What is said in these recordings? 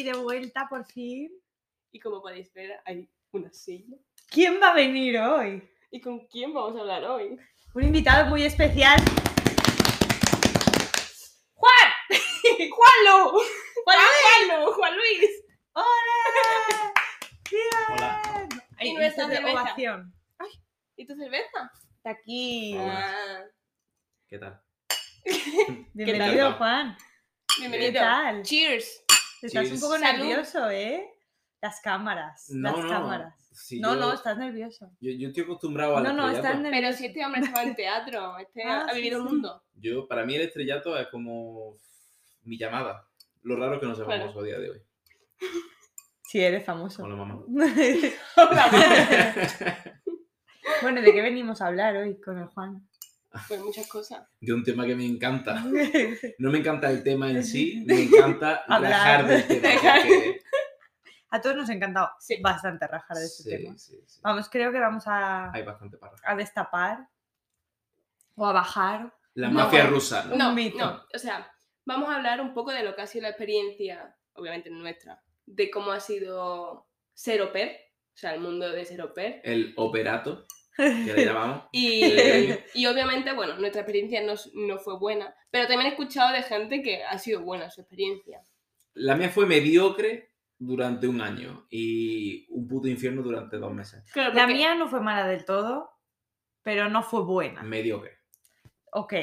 aquí de vuelta por fin. Y como podéis ver, hay una silla. ¿Quién va a venir hoy? ¿Y con quién vamos a hablar hoy? Un invitado muy especial. ¡Juan! ¡Juanlo! ¡Juan, Juanlo! ¡Juan Luis! ¡Hola! ¡Bien! Hola. Ay, Y nuestra cerveza. ovación. ¿Y tu cerveza? Está aquí. Ah, ¿Qué tal? Bienvenido, tal? Juan. bienvenido. ¿Qué tal? Cheers. Estás un poco Salud. nervioso, ¿eh? Las cámaras. No, las no. cámaras. Si no, yo, no, estás nervioso. yo, yo estoy acostumbrado al No, no, estás nervioso. Pero si este hombre estaba en teatro, este Ah, ha sí, vivido el sí. mundo. Yo, para mí el estrellato es como mi llamada. Lo raro es que no sea Claro. famoso a día de hoy. Sí, eres famoso. Hola, mamá. bueno, ¿de qué venimos a hablar hoy con el Juan? Pues muchas cosas. de un tema que me encanta. No me encanta el tema en sí, me encanta rajar del tema. porque- A todos nos ha encantado Sí. bastante rajar de este Sí, tema. sí, sí. Vamos, creo que vamos a, Hay bastante para rajar. a destapar o a bajar. La No, mafia rusa. ¿no? Un No, mito. no. O sea, vamos a hablar un poco de lo que ha sido la experiencia, obviamente nuestra, de cómo ha sido ser au pair, o sea, el mundo de ser au pair. El operato, que le llamamos. Y, y obviamente, bueno, nuestra experiencia no, no fue buena, pero también he escuchado de gente que ha sido buena su experiencia. La mía fue mediocre durante un año y un puto infierno durante dos meses. Claro, La mía no fue mala del todo, pero no fue buena. Mediocre. Ok,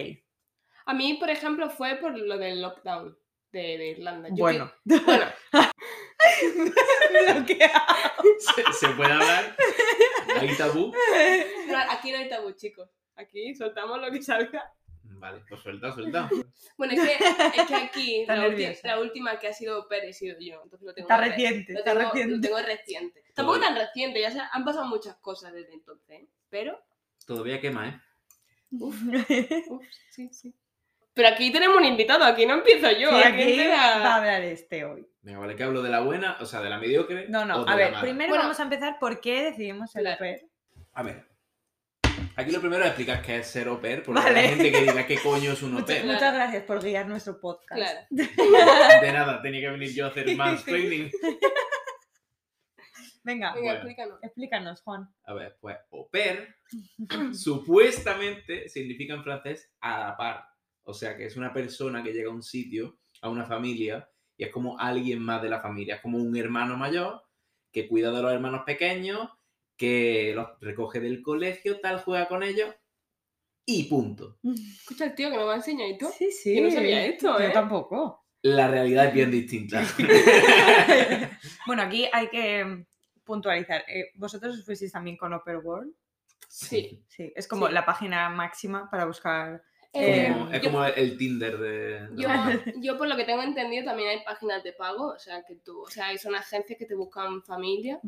A mí, por ejemplo, fue por lo del lockdown de, de Irlanda. Yo bueno. que- bueno, ¿Se, se puede hablar? ¿Hay tabú? no, aquí no hay tabú, chicos. Aquí soltamos lo que salga. Vale, pues suelta, suelta. Bueno, es que, es que aquí la, última que ha sido pair he sido yo. Entonces lo tengo Está re- reciente, Lo está tengo, lo reciente. tengo reciente. Tampoco tan reciente, ya se, han pasado muchas cosas desde entonces. ¿eh? Pero, Todavía quema, ¿eh? uf, sí, sí. Pero aquí tenemos un invitado, aquí no empiezo yo. Sí, aquí va a hablar este hoy. Venga, vale, que hablo de la buena, o sea, de la mediocre. No, o no, de a la ver, mala? primero Bueno. vamos a empezar por qué decidimos ser au pair. A ver. Aquí lo primero es explicar qué es ser au pair, porque Vale. hay gente que diga qué coño es un au Muchas, pair. Claro. muchas gracias por guiar nuestro podcast. Claro. De nada, tenía que venir yo a hacer mansplaining. Venga, Venga, Bueno. explícanos. explícanos, Juan. A ver, pues au pair supuestamente significa en francés a la par. O sea, que es una persona que llega a un sitio, a una familia, y es como alguien más de la familia. Es como un hermano mayor que cuida de los hermanos pequeños, que los recoge del colegio, tal, juega con ellos, y punto. Escucha el tío que me va a enseñar y tú. Sí, sí. Yo no sabía esto, Yo ¿eh? tampoco. La realidad es bien distinta. bueno, aquí hay que mm, puntualizar. Eh, ¿Vosotros os fuisteis también con Upper World? Sí. Sí, es como Sí. la página máxima para buscar. Eh, Como- es yo- como el Tinder de... Yo, yo por lo que tengo entendido también hay páginas de pago, o sea que tú, o sea, son agencias que te buscan familia,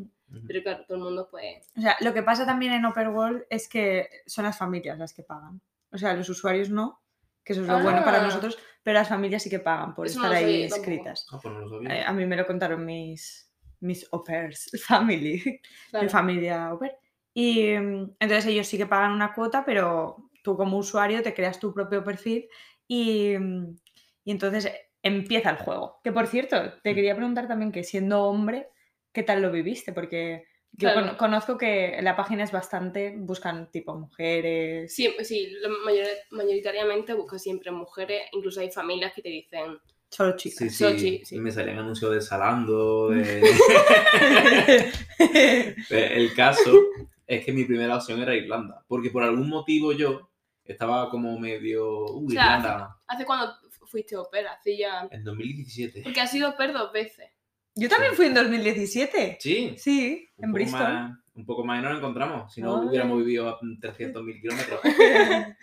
pero claro, todo el mundo pues O sea, lo que pasa también en Upper World es que son las familias las que pagan. O sea, los usuarios no, que eso es lo bueno para Ah. nosotros, pero las familias sí que pagan por Eso no estar lo ahí inscritas. Ah, pues no. Eh, a mí me lo contaron mis, mis au pairs, family, claro. mi familia au pair. Y mm, entonces ellos sí que pagan una cuota, pero tú como usuario te creas tu propio perfil y, mm, y entonces empieza el juego. Que por cierto, te quería preguntar también que siendo hombre, ¿qué tal lo viviste? Porque yo Claro. conozco que la página es bastante, buscan tipo mujeres. Sí, sí, lo mayor- mayoritariamente busca siempre mujeres, incluso hay familias que te dicen, Solo chicas. Sí, sí, Sochi, sí. me salían anuncios de Salando, de... El caso es que mi primera opción era Irlanda, porque por algún motivo yo estaba como medio... Uh, O sea, Irlanda, ¿hace cuándo fu- fuiste? Hace ya... en 2017. Porque has sido pair dos veces. Yo también fui en 2017. Sí, Sí, un en poco, Bristol. más, un poco más y nos encontramos, si no Ole. hubiéramos vivido a 300.000 kilómetros.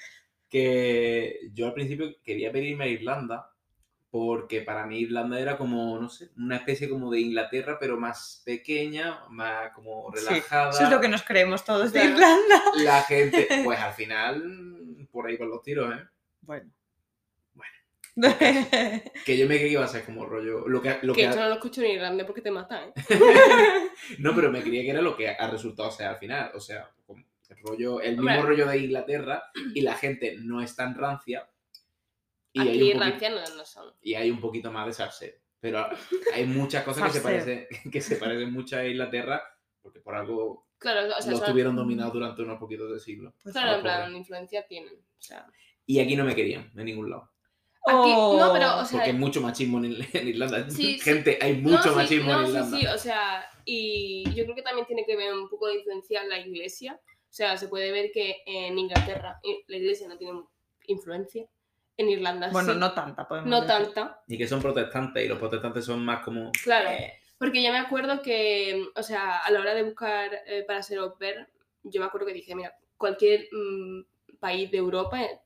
que yo al principio quería venirme a Irlanda porque para mí Irlanda era como, no sé, una especie como de Inglaterra, pero más pequeña, más como Sí, relajada. Eso es lo que nos creemos todos de. Irlanda. La gente, pues al final, por ahí van los tiros, ¿eh? Bueno. Bueno. Que yo me creía que iba a ser como rollo. Lo que, lo que que esto no lo escucho en Irlanda porque te matan, ¿eh? No, pero me creía que era lo que ha resultado ser al final. O sea, el rollo, el Hombre. mismo rollo de Inglaterra y la gente no es tan rancia. Y hay, Aquí un poquito, rancianos no son. y hay un poquito más de salseo. Pero hay muchas cosas que se, parecen, que se parecen mucho a Inglaterra, porque por algo Claro, o sea, los son- tuvieron dominados durante unos poquitos de siglos. Pues Claro, en Joder. plan, influencia tienen. O sea, Y aquí no me querían, en ningún lado. aquí, no, pero, o sea, Porque hay mucho machismo en, en Irlanda. Sí, sí. Gente, hay no, mucho sí, machismo no, en sí, Irlanda. sí, o sea, y yo creo que también tiene que ver un poco de influencia la iglesia. O sea, se puede ver que en Inglaterra i- la iglesia no tiene influencia. En Irlanda Bueno, sí. no tanta, podemos No decir. tanta, Y que son protestantes, y los protestantes son más como. claro. Eh, Porque yo me acuerdo que, o sea, a la hora de buscar eh, para ser au pair, yo me acuerdo que dije, mira, cualquier mm, país de Europa, eh,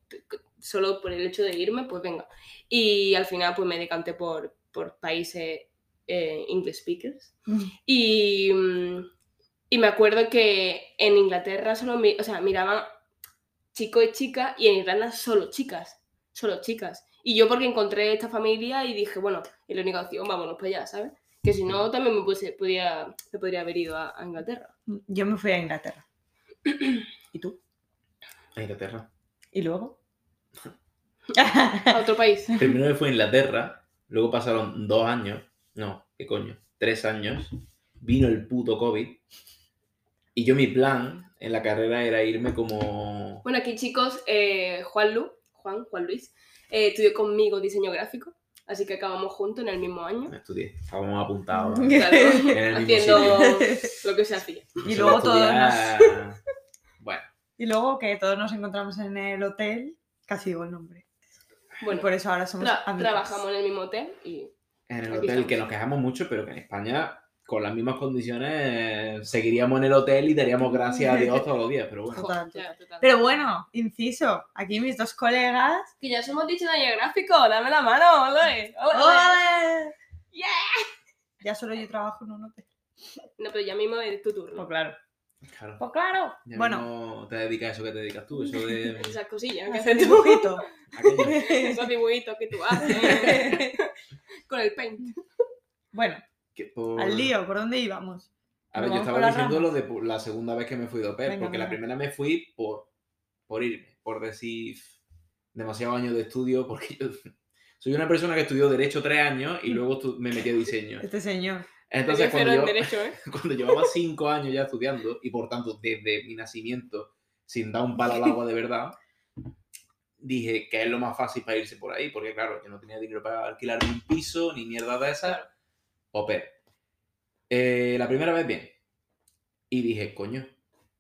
solo por el hecho de irme, pues venga. Y al final, pues me decanté por, por países eh, English speakers. Y, mm, y me acuerdo que en Inglaterra solo, mi- o sea, miraban chicos y chicas, y en Irlanda solo chicas, solo chicas. Y yo porque encontré esta familia y dije, bueno, es la única opción, vámonos para allá, ¿sabes? Que si no, también me, pudiese- podía, me podría haber ido a, a Inglaterra. Yo me fui a Inglaterra. ¿Y tú? A Inglaterra. ¿Y luego? A otro país. Primero me fue a Inglaterra, luego pasaron dos años, no, ¿qué coño? Tres años, vino el puto COVID, y yo mi plan en la carrera era irme como... Bueno, aquí chicos, eh, Juan Lu, Juan, Juan Luis, eh, estudió conmigo diseño gráfico, así que acabamos juntos en el mismo año. Estudié, estábamos apuntados. Claro, haciendo lo que se hacía. Y luego de todos nos... estudiar- Bueno, Y luego que todos nos encontramos en el hotel, casi digo el nombre. y Bueno, por eso ahora somos tra- amigos. trabajamos en el mismo hotel y en el hotel estamos. que nos quejamos mucho, pero que en España, con las mismas condiciones, seguiríamos en el hotel y daríamos gracias a Dios todos los días, pero bueno. Total, Ya, total. total. Pero bueno, inciso, aquí mis dos colegas. Que ya somos diseño gráfico, dame la mano, ole, ole. Yeah. Ya solo yo trabajo en un hotel. No, pero ya mismo es tu Pues turno. claro. Claro. Pues claro. Ya Bueno, mismo te dedicas a eso que te dedicas tú, eso de Esas cosillas que hacer haces tú. dibujito. aquello. Esos dibujitos que tú haces con el paint. bueno, Que por- al lío, ¿por dónde íbamos? A ver, yo estaba diciendo lo de la segunda vez que me fui de au pair, Venga, porque la primera me fui por, por irme, por decir demasiados años de estudio, porque yo soy una persona que estudió Derecho tres años y luego me metí a diseño. Este señor. Entonces, Porque cuando yo, derecho, ¿eh? cuando llevaba cinco años ya estudiando y por tanto desde mi nacimiento sin dar un palo al agua de verdad, dije que es lo más fácil para irse por ahí, porque claro, yo no tenía dinero para alquilar un piso ni mierda de esas. Pair. Eh, la primera vez bien. Y dije, coño,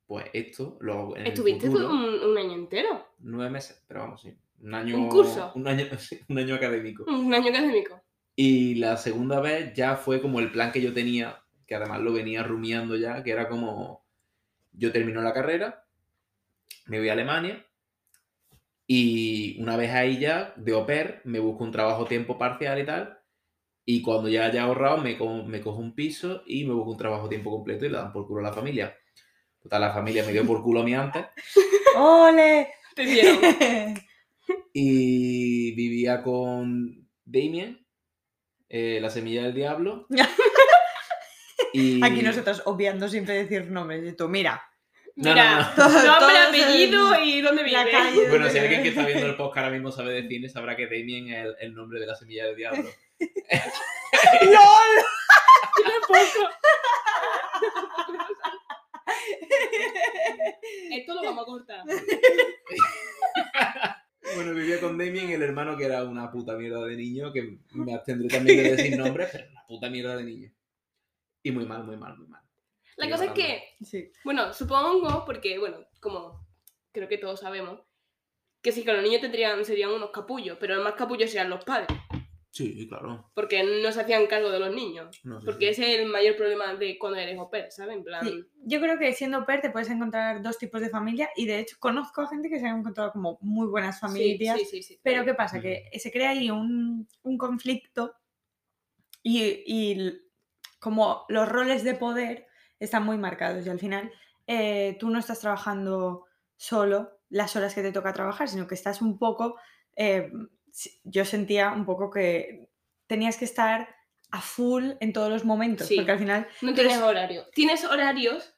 pues esto lo hago en el Estuviste tú un, un año entero. Nueve meses, pero vamos, sí. Un año. ¿Un curso? Un año, un año académico. Un año académico. Y la segunda vez ya fue como el plan que yo tenía, que además lo venía rumiando ya, que era como, yo termino la carrera, me voy a Alemania y una vez ahí ya, de au pair, me busco un trabajo tiempo parcial y tal, y cuando ya haya ahorrado me, co- me cojo un piso y me busco un trabajo tiempo completo y le dan por culo a la familia. Total, la familia me dio por culo a mí antes ¡Ole! Te dieron. y vivía con Damien, eh, la semilla del diablo. y... Aquí nosotros obviando siempre decir nombres. Y tú, mira, No, Mira, no, no. Nombre, apellido y dónde vive. la calle. Bueno, si alguien que está viendo el podcast ahora mismo sabe de cine, sabrá que Damien es el, el nombre de la semilla del diablo. ¡LOL! Yo tampoco. Esto lo vamos a cortar. Bueno, vivía con Damien, el hermano que era una puta mierda de niño, que me abstendré también de decir nombres, pero una puta mierda de niño. Y muy mal, muy mal, muy mal. La cosa es que, Sí. bueno, supongo, porque, bueno, como creo que todos sabemos, que sí que los niños tendrían, serían unos capullos, pero los más capullos serían los padres, Sí, claro. porque no se hacían cargo de los niños. No Porque sí. ese es el mayor problema de cuando eres au pair, ¿sabes? En plan, Sí, Yo creo que siendo PER te puedes encontrar dos tipos de familia y de hecho conozco a gente que se ha encontrado como muy buenas familias. sí, sí, sí. Pero ¿qué pasa? Que se crea ahí un, un conflicto y, y como los roles de poder están muy marcados y al final eh, tú no estás trabajando solo las horas que te toca trabajar, sino que estás un poco, eh, yo sentía un poco que tenías que estar a full en todos los momentos, Sí. porque al final No tienes eres- horario. Tienes horarios,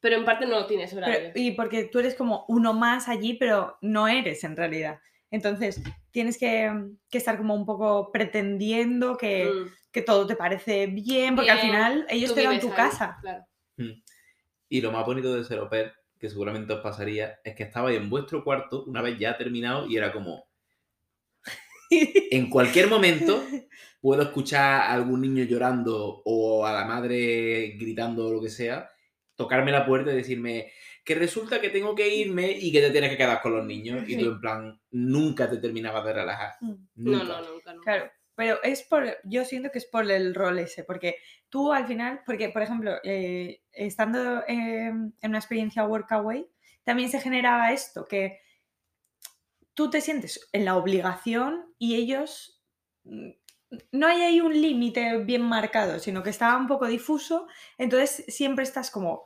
pero en parte no tienes Pero- horarios. y porque tú eres como uno más allí, pero no eres en realidad. Entonces, tienes que, que estar como un poco pretendiendo que, Mm. que todo te parece bien, porque al final ellos Tú te dan tu ahí, casa. Claro. Mm. Y lo más bonito de ser au pair, que seguramente os pasaría, es que estabais en vuestro cuarto una vez ya terminado y era como, en cualquier momento puedo escuchar a algún niño llorando o a la madre gritando o lo que sea, tocarme la puerta y decirme que resulta que tengo que irme y que te tienes que quedar con los niños. Y tú en plan, nunca te terminabas de relajar. Mm. No, Nunca. no, nunca, nunca. Claro, pero es por, yo siento que es por el rol ese, porque tú al final, porque por ejemplo, eh, estando eh, en una experiencia workaway, también se generaba esto, que tú te sientes en la obligación y ellos, mm, no hay ahí un límite bien marcado, sino que estaba un poco difuso, entonces siempre estás como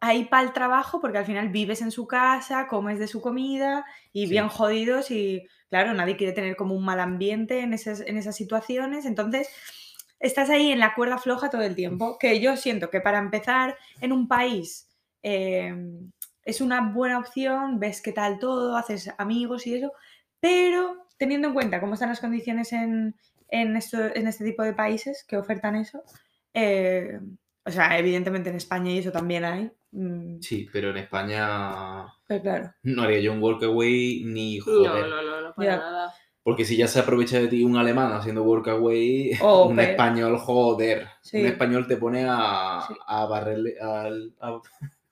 ahí para el trabajo, porque al final vives en su casa, comes de su comida y Sí. bien jodidos y claro, nadie quiere tener como un mal ambiente en esas, en esas situaciones, entonces estás ahí en la cuerda floja todo el tiempo, que yo siento que para empezar en un país eh, es una buena opción, ves qué tal todo, haces amigos y eso, pero teniendo en cuenta cómo están las condiciones en, en, esto- en este tipo de países que ofertan eso, eh, o sea, evidentemente en España y eso también hay, mm, Sí, pero en España pero claro. no haría yo un workaway ni No, joder. no, no, no, para Ya. nada. Porque si ya se aprovecha de ti un alemán haciendo workaway, Oh, un pero- español, joder. Sí. Un español te pone a, Sí. a barrerle, al- a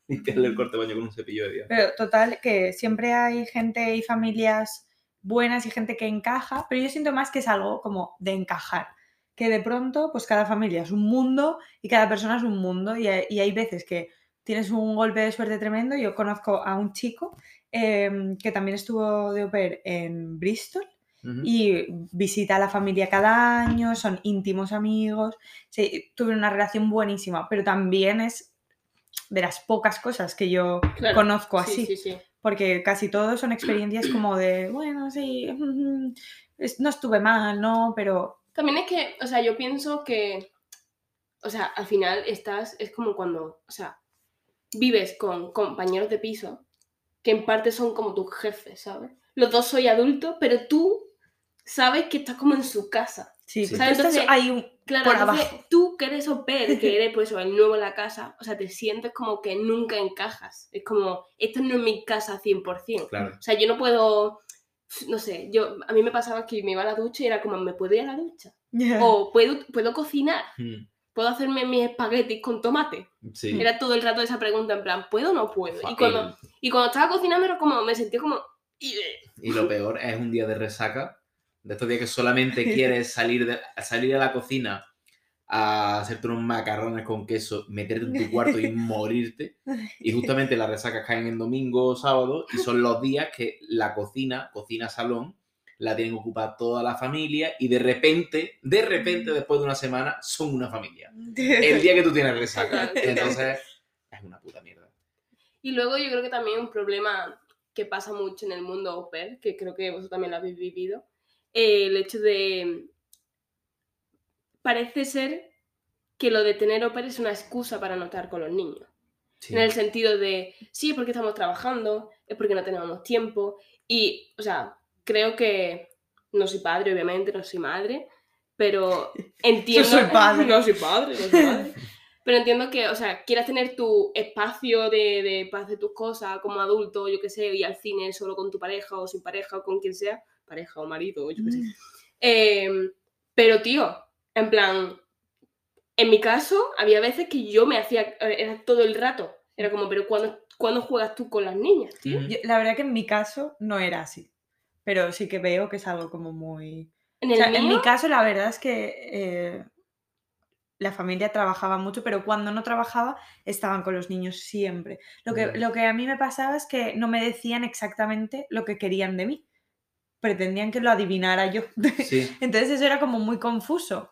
limpiarle el corte de baño con un cepillo de dientes. Pero total, que siempre hay gente y familias buenas y gente que encaja, pero yo siento más que es algo como de encajar, que de pronto pues cada familia es un mundo y cada persona es un mundo y hay, y hay veces que tienes un golpe de suerte tremendo. Yo conozco a un chico em, que también estuvo de au pair en Bristol y visita a la familia cada año, son íntimos amigos, sí, tuvieron una relación buenísima, pero también es de las pocas cosas que yo Claro. conozco Sí, así sí, sí. porque casi todos son experiencias como de, bueno, sí, no estuve mal, ¿no? Pero También es que, o sea, yo pienso que, o sea, al final estás, es como cuando, o sea, vives con compañeros de piso que en parte son como tus jefes, ¿sabes? Los dos soy adultos, pero tú sabes que estás como en su casa. sí, Sí. ¿Sabes? Entonces, ahí un- Claro, por entonces, abajo. tú que eres au pair, que eres pues el nuevo en la casa, o sea, te sientes como que nunca encajas. Es como, esto no es mi casa 100%. Claro. O sea, yo no puedo, no sé, yo a mí me pasaba que me iba a la ducha y era como, ¿me puedo ir a la ducha? O puedo, puedo cocinar, Mm, puedo hacerme mis espaguetis con tomate. Sí. Era todo el rato esa pregunta en plan, ¿puedo o no puedo? Y cuando, y cuando estaba cocinando era como, me sentía como... Y lo peor es un día de resaca, de estos días que solamente quieres salir de, salir a la cocina a hacerte unos macarrones con queso, meterte en tu cuarto y morirte. Y justamente las resacas caen en domingo o sábado y son los días que la cocina, cocina-salón, la tienen ocupada toda la familia y de repente, de repente, después de una semana, son una familia. El día que tú tienes resaca. Entonces, es una puta mierda. Y luego yo creo que también un problema que pasa mucho en el mundo au pair, que creo que vosotros también lo habéis vivido, eh, el hecho de... Parece ser que lo de tener pair es una excusa para no estar con los niños. Sí. En el sentido de, sí, es porque estamos trabajando, es porque no tenemos tiempo. Y, o sea, creo que no soy padre, obviamente, no soy madre, pero entiendo... soy padre. No soy padre, no soy madre. Pero entiendo que, o sea, quieras tener tu espacio de, de para hacer tus cosas como adulto, yo qué sé, ir al cine solo con tu pareja o sin pareja o con quien sea, pareja o marido, yo qué sé. Eh, pero, tío, en plan, en mi caso, había veces que yo me hacía, era todo el rato. Era como, pero ¿cuándo, ¿cuándo juegas tú con las niñas, tío? Yo- la verdad que en mi caso no era así, pero sí que veo que es algo como muy... En O mi caso la verdad es que eh, la familia trabajaba mucho, pero cuando no trabajaba estaban con los niños siempre. Lo que, Mm. lo que a mí me pasaba es que no me decían exactamente lo que querían de mí. Pretendían que lo adivinara yo. Sí. Entonces eso era como muy confuso.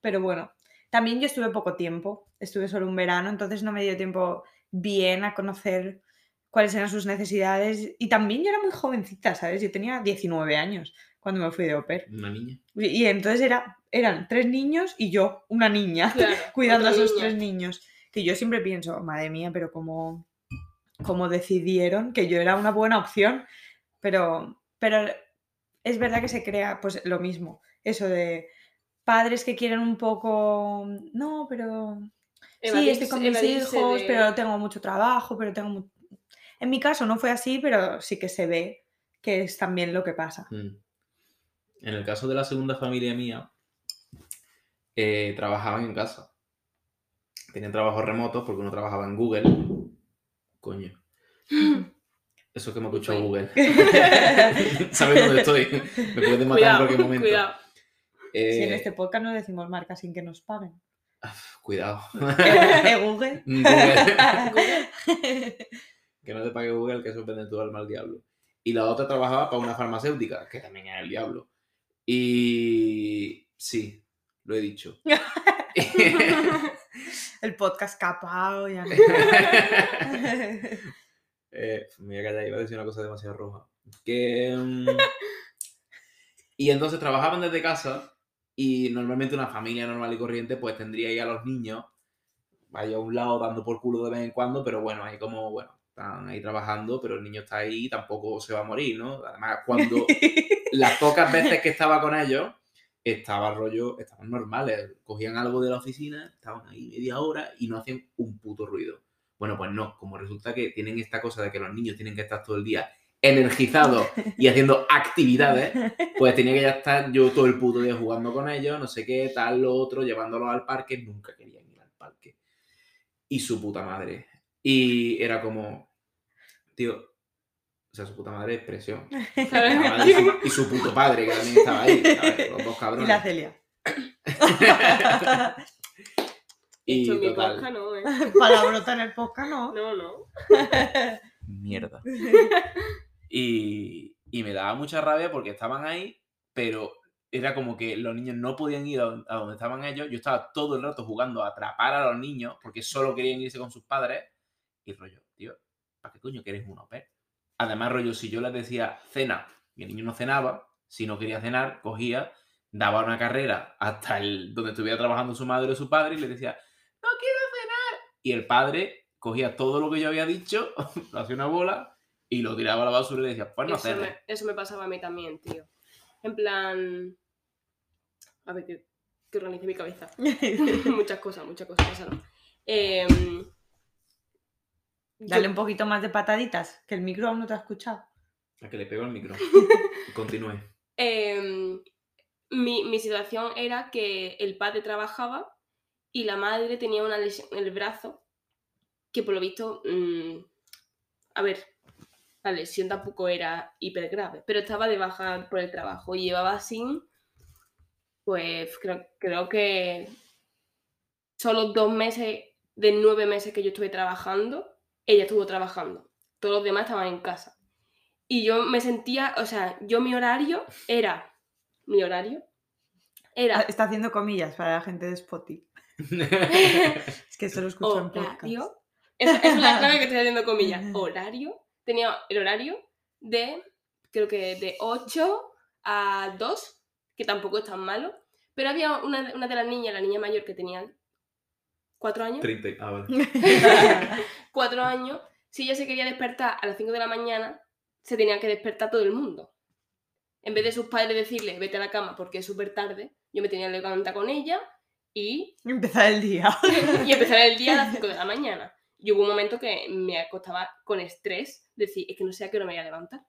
Pero bueno, también yo estuve poco tiempo, estuve solo un verano, entonces no me dio tiempo bien a conocer cuáles eran sus necesidades. Y también yo era muy jovencita, ¿sabes? Yo tenía 19 años cuando me fui de pair. Una niña. Y y entonces era, eran tres niños y yo, una niña, claro, cuidando a esos niña. tres niños. Que yo siempre pienso, madre mía, pero cómo, cómo decidieron que yo era una buena opción. Pero, pero es verdad que se crea pues lo mismo, eso de padres que quieren un poco, no, pero sí, Evadirse- estoy con mis hijos, de- pero tengo mucho trabajo, pero tengo... mu-". En mi caso no fue así, pero sí que se ve que es también lo que pasa. Mm. En el caso de la segunda familia mía, eh, trabajaban en casa. Tenían trabajos remotos porque uno trabajaba en Google. Coño. Eso que me ha escuchado Uy. Google. ¿Sabes dónde estoy? Me pueden matar en cualquier momento. cuidado. Si en Eh, este podcast no decimos marcas sin que nos paguen. Cuidado. ¿Eh, eh, Google? Google. que no te pague Google, que eso vende tu alma al diablo. Y la otra trabajaba para una farmacéutica, que también es el diablo. Y sí, lo he dicho. El podcast capao, ya no. Eh, me voy a callar, iba a decir una cosa demasiado roja. Que, mm, y entonces trabajaban desde casa y normalmente una familia normal y corriente pues tendría ahí a los niños ahí a un lado dando por culo de vez en cuando, pero bueno, ahí como, bueno, están ahí trabajando, pero el niño está ahí y tampoco se va a morir, ¿no? Además, cuando las pocas veces que estaba con ellos, estaba rollo, estaban normales, cogían algo de la oficina, estaban ahí media hora y no hacían un puto ruido. Bueno, pues no, como resulta que tienen esta cosa de que los niños tienen que estar todo el día energizados y haciendo actividades, pues tenía que ya estar yo todo el puto día jugando con ellos, no sé qué, tal, lo otro, llevándolos al parque, nunca querían ir al parque. Y su puta madre. Y era como, tío, o sea, su puta madre es presión. Y su, y su puto padre, que también estaba ahí, los dos Y cabrones. la Celia. Y Esto en mi total, podcast no, ¿eh? Palabrota en el podcast, ¿no? No, no. mierda. Y, y me daba mucha rabia porque estaban ahí, pero era como que los niños no podían ir a don- a donde estaban ellos. Yo estaba todo el rato jugando a atrapar a los niños porque solo querían irse con sus padres. Y rollo, tío, ¿para qué coño quieres un pair? Además, rollo, si yo les decía cena y el niño no cenaba, si no quería cenar, cogía, daba una carrera hasta el donde estuviera trabajando su madre o su padre y le decía. Y el padre cogía todo lo que yo había dicho, lo hacía una bola y lo tiraba a la basura y le decía, pues no eso, me, eso me pasaba a mí también, tío. En plan. A ver, que, que organice mi cabeza. muchas cosas, muchas cosas pasaron. Em, Dale yo- un poquito más de pataditas, que el micro aún no te ha escuchado. A que le pego el micro. Continúe. em, mi, mi situación era que el padre trabajaba y la madre tenía una lesión en el brazo que por lo visto, mm, a ver, la lesión tampoco era hiper grave, pero estaba de baja por el trabajo y llevaba sin, pues creo, creo que solo dos meses de nueve meses que yo estuve trabajando, ella estuvo trabajando. Todos los demás estaban en casa. Y yo me sentía, o sea, yo mi horario era, mi horario era Está haciendo comillas para la gente de Spotify. Es que eso lo escucho en podcast. horario. Es, es la clave que estoy haciendo comillas. Horario. Tenía el horario de, creo que de 8 a 2, que tampoco es tan malo. Pero había una, una de las niñas, la niña mayor que tenía 4 años. 30. Ah, vale. 4 años. Si ella se quería despertar a las 5 de la mañana, se tenía que despertar todo el mundo. En vez de sus padres decirle, vete a la cama porque es súper tarde, yo me tenía que levantar con ella y Empezar el día. y empezar el día a las 5 de la mañana. Y hubo un momento que me acostaba con estrés, decir, es que no sé a qué hora me voy a levantar.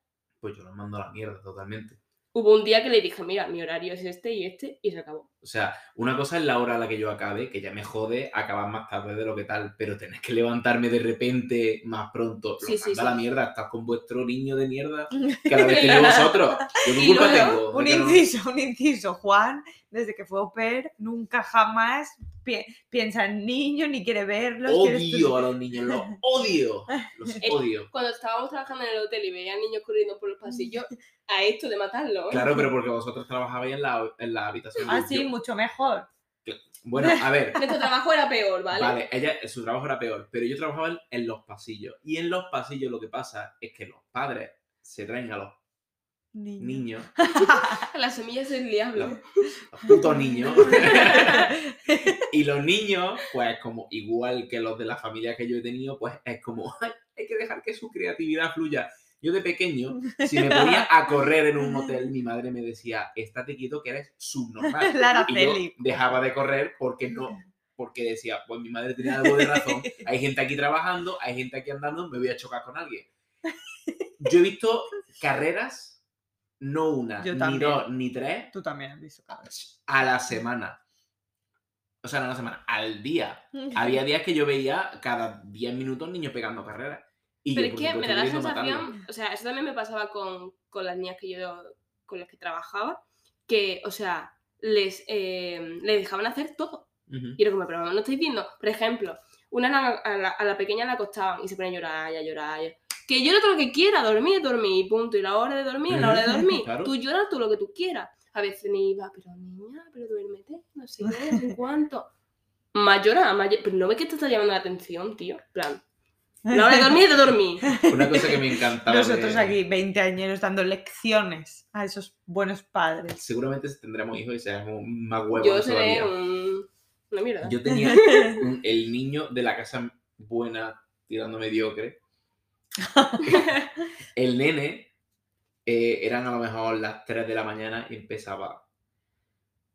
Pues yo los mando a la mierda totalmente. Hubo un día que le dije, mira, mi horario es este y este, y se acabó. O sea, una cosa es la hora a la que yo acabe, que ya me jode acabar más tarde de lo que tal, pero tenés que levantarme de repente más pronto. Sí, sí, sí. la mierda, estás con vuestro niño de mierda cada vez que yo vosotros. Yo culpa luego, tengo. Un no- inciso, un inciso. Juan, desde que fue au pair, nunca jamás pi- piensa en niños ni quiere verlos. quiere Odio a los niños, los odio. Los odio. Cuando estábamos trabajando en el hotel y veía niños corriendo por los pasillos, a esto de matarlo. ¿eh? Claro, pero porque vosotros trabajabais en la, en la habitación. Ah, Yo- sí, mucho mejor. Bueno, a ver. Nuestro trabajo era peor, ¿vale? Vale, ella, su trabajo era peor, pero yo trabajaba en, en los pasillos. Y en los pasillos lo que pasa es que los padres se traen a los Niño. niños, Las semillas del diablo. los, los putos niños. y los niños, pues como igual que los de la familia que yo he tenido, pues es como, "Ay, hay que dejar que su creatividad fluya. Yo de pequeño, si me ponía a correr en un hotel, mi madre me decía, estate quieto que eres subnormal. La Y yo dejaba de correr porque no, porque decía, pues mi madre tenía algo de razón. Hay gente aquí trabajando, hay gente aquí andando, me voy a chocar con alguien. Yo he visto carreras, no una, Yo ni dos, ni tres, Tú también has visto a la semana. O sea, no a la semana, al día. Había días que yo veía cada 10 minutos niños pegando carreras. Y Pero yo, es que me da la sensación, o sea, eso también me pasaba con, con las niñas que yo, con las que trabajaba, que, o sea, les, eh, les dejaban hacer todo. Ujú. Y era como, pero no estáis viendo. Por ejemplo, una la- a la, a la pequeña la acostaban y se ponía a llorar, y a llorar. y a- Que llore todo lo que quiera, dormir, dormir, y punto. Y la hora de dormir, es la hora de dormir. Claro. Tú lloras todo lo que tú quieras. A veces me iba, pero niña, pero duérmete, no sé qué, no sé cuánto. Más llora, más ll- Pero no ves que te está llamando la atención, tío. En plan, la hora de dormir es de dormir. Una cosa que me encantaba. Nosotros de- aquí, 20 añeros, dando lecciones a esos buenos padres. Seguramente tendremos hijos y seremos más huevos Yo seré todavía. un... una mierda. Yo tenía un- el niño de la casa buena tirando mediocre. El nene eh, eran a lo mejor las 3 de la mañana y empezaba.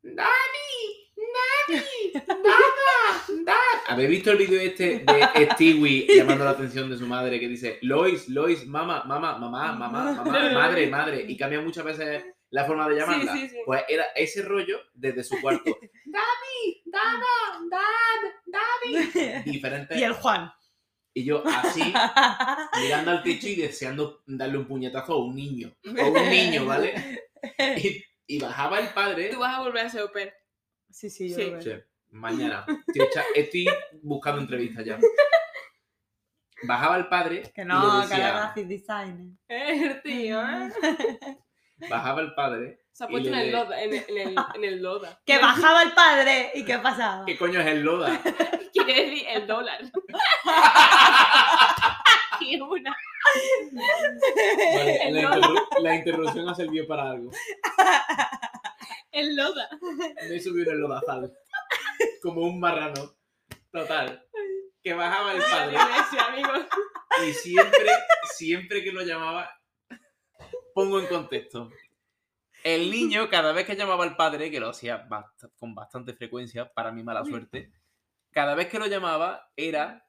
¡Dani! ¡Dani! ¡Dada! ¡Dada! ¿Habéis visto el vídeo este de Stewie llamando la atención de su madre que dice Lois, Lois, mamá, mamá, mamá, mamá, mamá, madre, madre? Y cambia muchas veces la forma de llamarla. sí, sí. Pues era ese rollo desde su cuarto. ¡Dani! ¡Dada! ¡Dad! ¡Dani! Diferentes. Y el Juan. Y yo así, mirando al techo y deseando darle un puñetazo a un niño. A un niño, ¿vale? Y, y bajaba el padre. Tú vas a volver a ser pair. Sí, sí, yo Sí. lo veo. Sí, mañana. Estoy, hecha- estoy buscando entrevistas ya. Bajaba el padre. Que y no, le que decía- era graphic designer. Eh, tío, ¿eh? Bajaba el padre. Se ha puesto en le- el loda. En el, en el, en el loda. Que bajaba el padre y ¿qué pasaba? ¿Qué coño es el Loda? Quiere decir el dólar. y una. Vale, El la, Loda. interru- la interrupción ha servido para algo. El loda. Me he subido en el lodazal. Como un marrano. Total. Que bajaba el padre. Y siempre, siempre que lo llamaba, pongo en contexto. El niño, cada vez que llamaba al padre, que lo hacía bast- con bastante frecuencia, para mi mala suerte, cada vez que lo llamaba era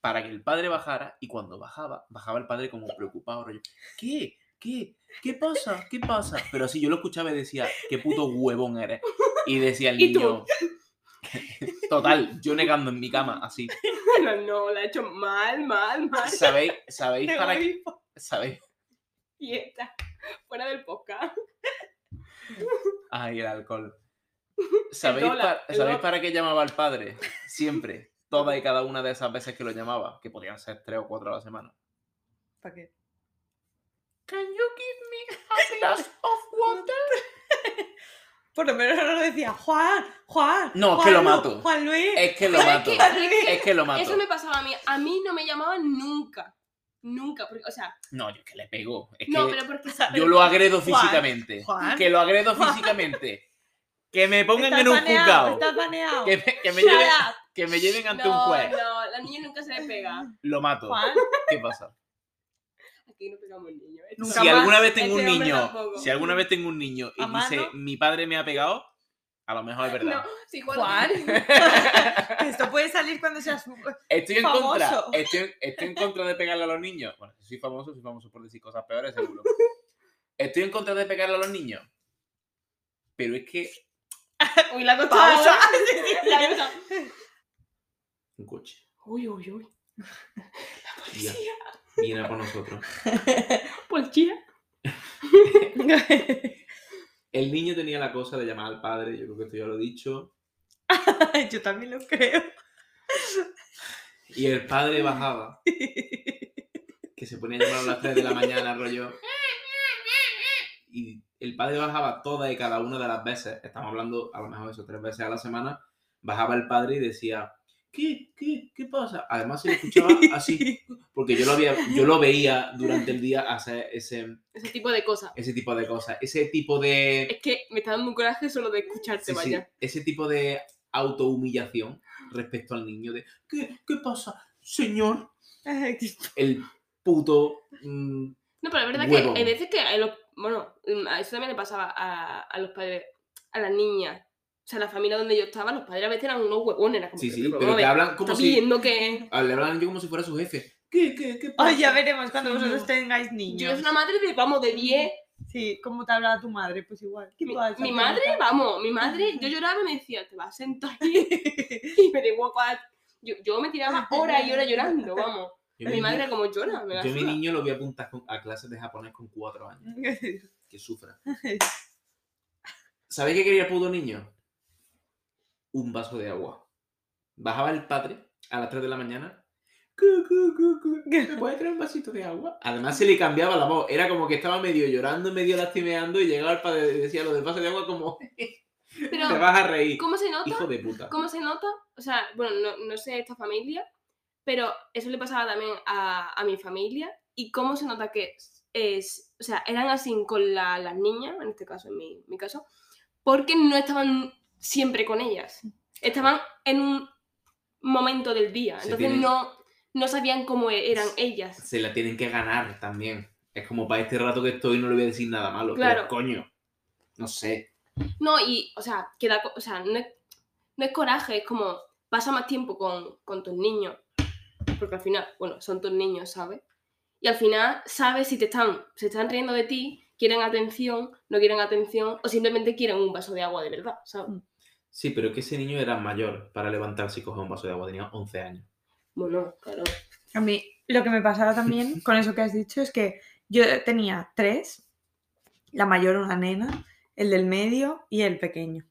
para que el padre bajara y cuando bajaba, bajaba el padre como preocupado, rollo, ¿qué? ¿Qué? ¿Qué pasa? ¿Qué pasa? Pero así yo lo escuchaba y decía, qué puto huevón eres. Y decía el niño, total, yo negando en mi cama, así. No, no, la ha hecho mal, mal, mal. ¿Sabéis, sabéis para qué? ¿Sabéis? Y está fuera del podcast. Ay, el alcohol. ¿Sabéis, dólar, pa- el ¿sabéis dólar. para qué llamaba al padre? Siempre. Todas y cada una de esas veces que lo llamaba, que podían ser tres o cuatro a la semana. ¿Para qué? Can you give me a glass of water? Por lo menos no lo decía Juan, Juan. No, es que lo mato. Juan Luis. Es que lo Pero es mato. que- Es que lo mato. Eso me pasaba a mí. A mí no me llamaban nunca. Nunca. Porque, o sea, No, yo es que le pego. Es no, que pero porque. yo lo agredo Juan, físicamente. Juan. Que lo agredo físicamente. Que me pongan Estás en un baneado, juzgado. Baneado. Que me, que me lleven, up. que me lleven ante un juez. no, la niña nunca se le pega. Lo mato. ¿Qué pasa? Aquí no pegamos niños. Nunca si alguna vez tengo un Este hombre niño, si alguna vez tengo un niño y ¿A dice mi padre me ha pegado, a lo mejor es No, verdad. si Juan. Juan. Esto puede salir cuando seas. Estoy en Famoso. contra, estoy, estoy en contra de pegarle a los niños. Bueno, si soy famoso, soy famoso por decir cosas peores, seguro. Estoy en contra de pegarle a los niños. Pero es que Uy, la cosa. La un coche. Uy, uy, uy. Ya, viene a por nosotros. Policía. El niño tenía la cosa de llamar al padre, yo creo que esto ya lo he dicho. Yo también lo creo. Y el padre bajaba, que se ponía a llamar a las 3 de la mañana, rollo. Y el padre bajaba todas y cada una de las veces, estamos hablando a lo mejor eso, tres veces a la semana, bajaba el padre y decía, ¿qué? ¿Qué? ¿Qué pasa? Además se le escuchaba así, porque yo lo, había, yo lo veía durante el día hacer ese, Ese tipo de cosas. ese tipo de cosas, ese tipo de... Es que me está dando un coraje solo de escucharte, Sí, sí, vaya. ese tipo de autohumillación respecto al niño de ¿qué, qué pasa? Señor, el puto mm, No, pero es verdad Huevón. que hay veces que los, bueno, mm, a eso también le pasaba a, a los padres, a las niñas. O sea, la familia donde yo estaba, los padres a veces eran unos huevones. Era como, Sí, sí, pero te hablan como si... viendo que... Le hablan yo como si fuera su jefe. ¿Qué, qué, qué pasa? Ay, ya veremos cuando Sí, vosotros no. tengáis Yo niños. es una madre de, vamos, de 10. Sí, ¿cómo te hablaba tu madre? Pues igual. ¿Qué Mi, pasa, mi madre, vamos, mi madre, yo lloraba y me decía, te vas a sentar ahí. y me da igual cuál- Yo, yo me tiraba horas y horas llorando, vamos. Yo mi mi madre niño- como llora, me la Yo a mi niño lo voy a apuntar con- a clases de japonés con cuatro años. Que sufra. ¿Sabéis qué quería el puto niño? Un vaso de agua. Bajaba el padre a las 3 de la mañana. "Cu, cu, cu, cu, ¿Me puedes traer un vasito de agua? Además se le cambiaba la voz. Era como que estaba medio llorando, medio lastimeando y llegaba el padre y decía lo del vaso de agua como... Pero, Te vas a reír. ¿cómo se nota? Hijo de puta. ¿Cómo se nota? O sea, bueno, no, no sé esta familia, pero eso le pasaba también a, a mi familia. ¿Y cómo se nota que es, o sea, eran así con la- las niñas, en este caso, en mi, mi caso, porque no estaban siempre con ellas. Estaban en un momento del día. Se Entonces tienen- no, no sabían cómo eran ellas. Se la tienen que ganar también. Es como para este rato que estoy no le voy a decir nada malo. Claro. Pero, coño. No sé. No, y, o sea, queda, o sea, no es, no es coraje, es como pasa más tiempo con, con tus niños, porque al final, bueno, son tus niños, ¿sabes? Y al final sabes si te están, se están riendo de ti, quieren atención, no quieren atención, o simplemente quieren un vaso de agua de verdad, ¿sabes? Sí, pero que ese niño era mayor para levantarse y coger un vaso de agua. Tenía 11 años. Bueno, claro. A mí lo que me pasaba también con eso que has dicho es que yo tenía tres, la mayor una nena, el del medio y el pequeño,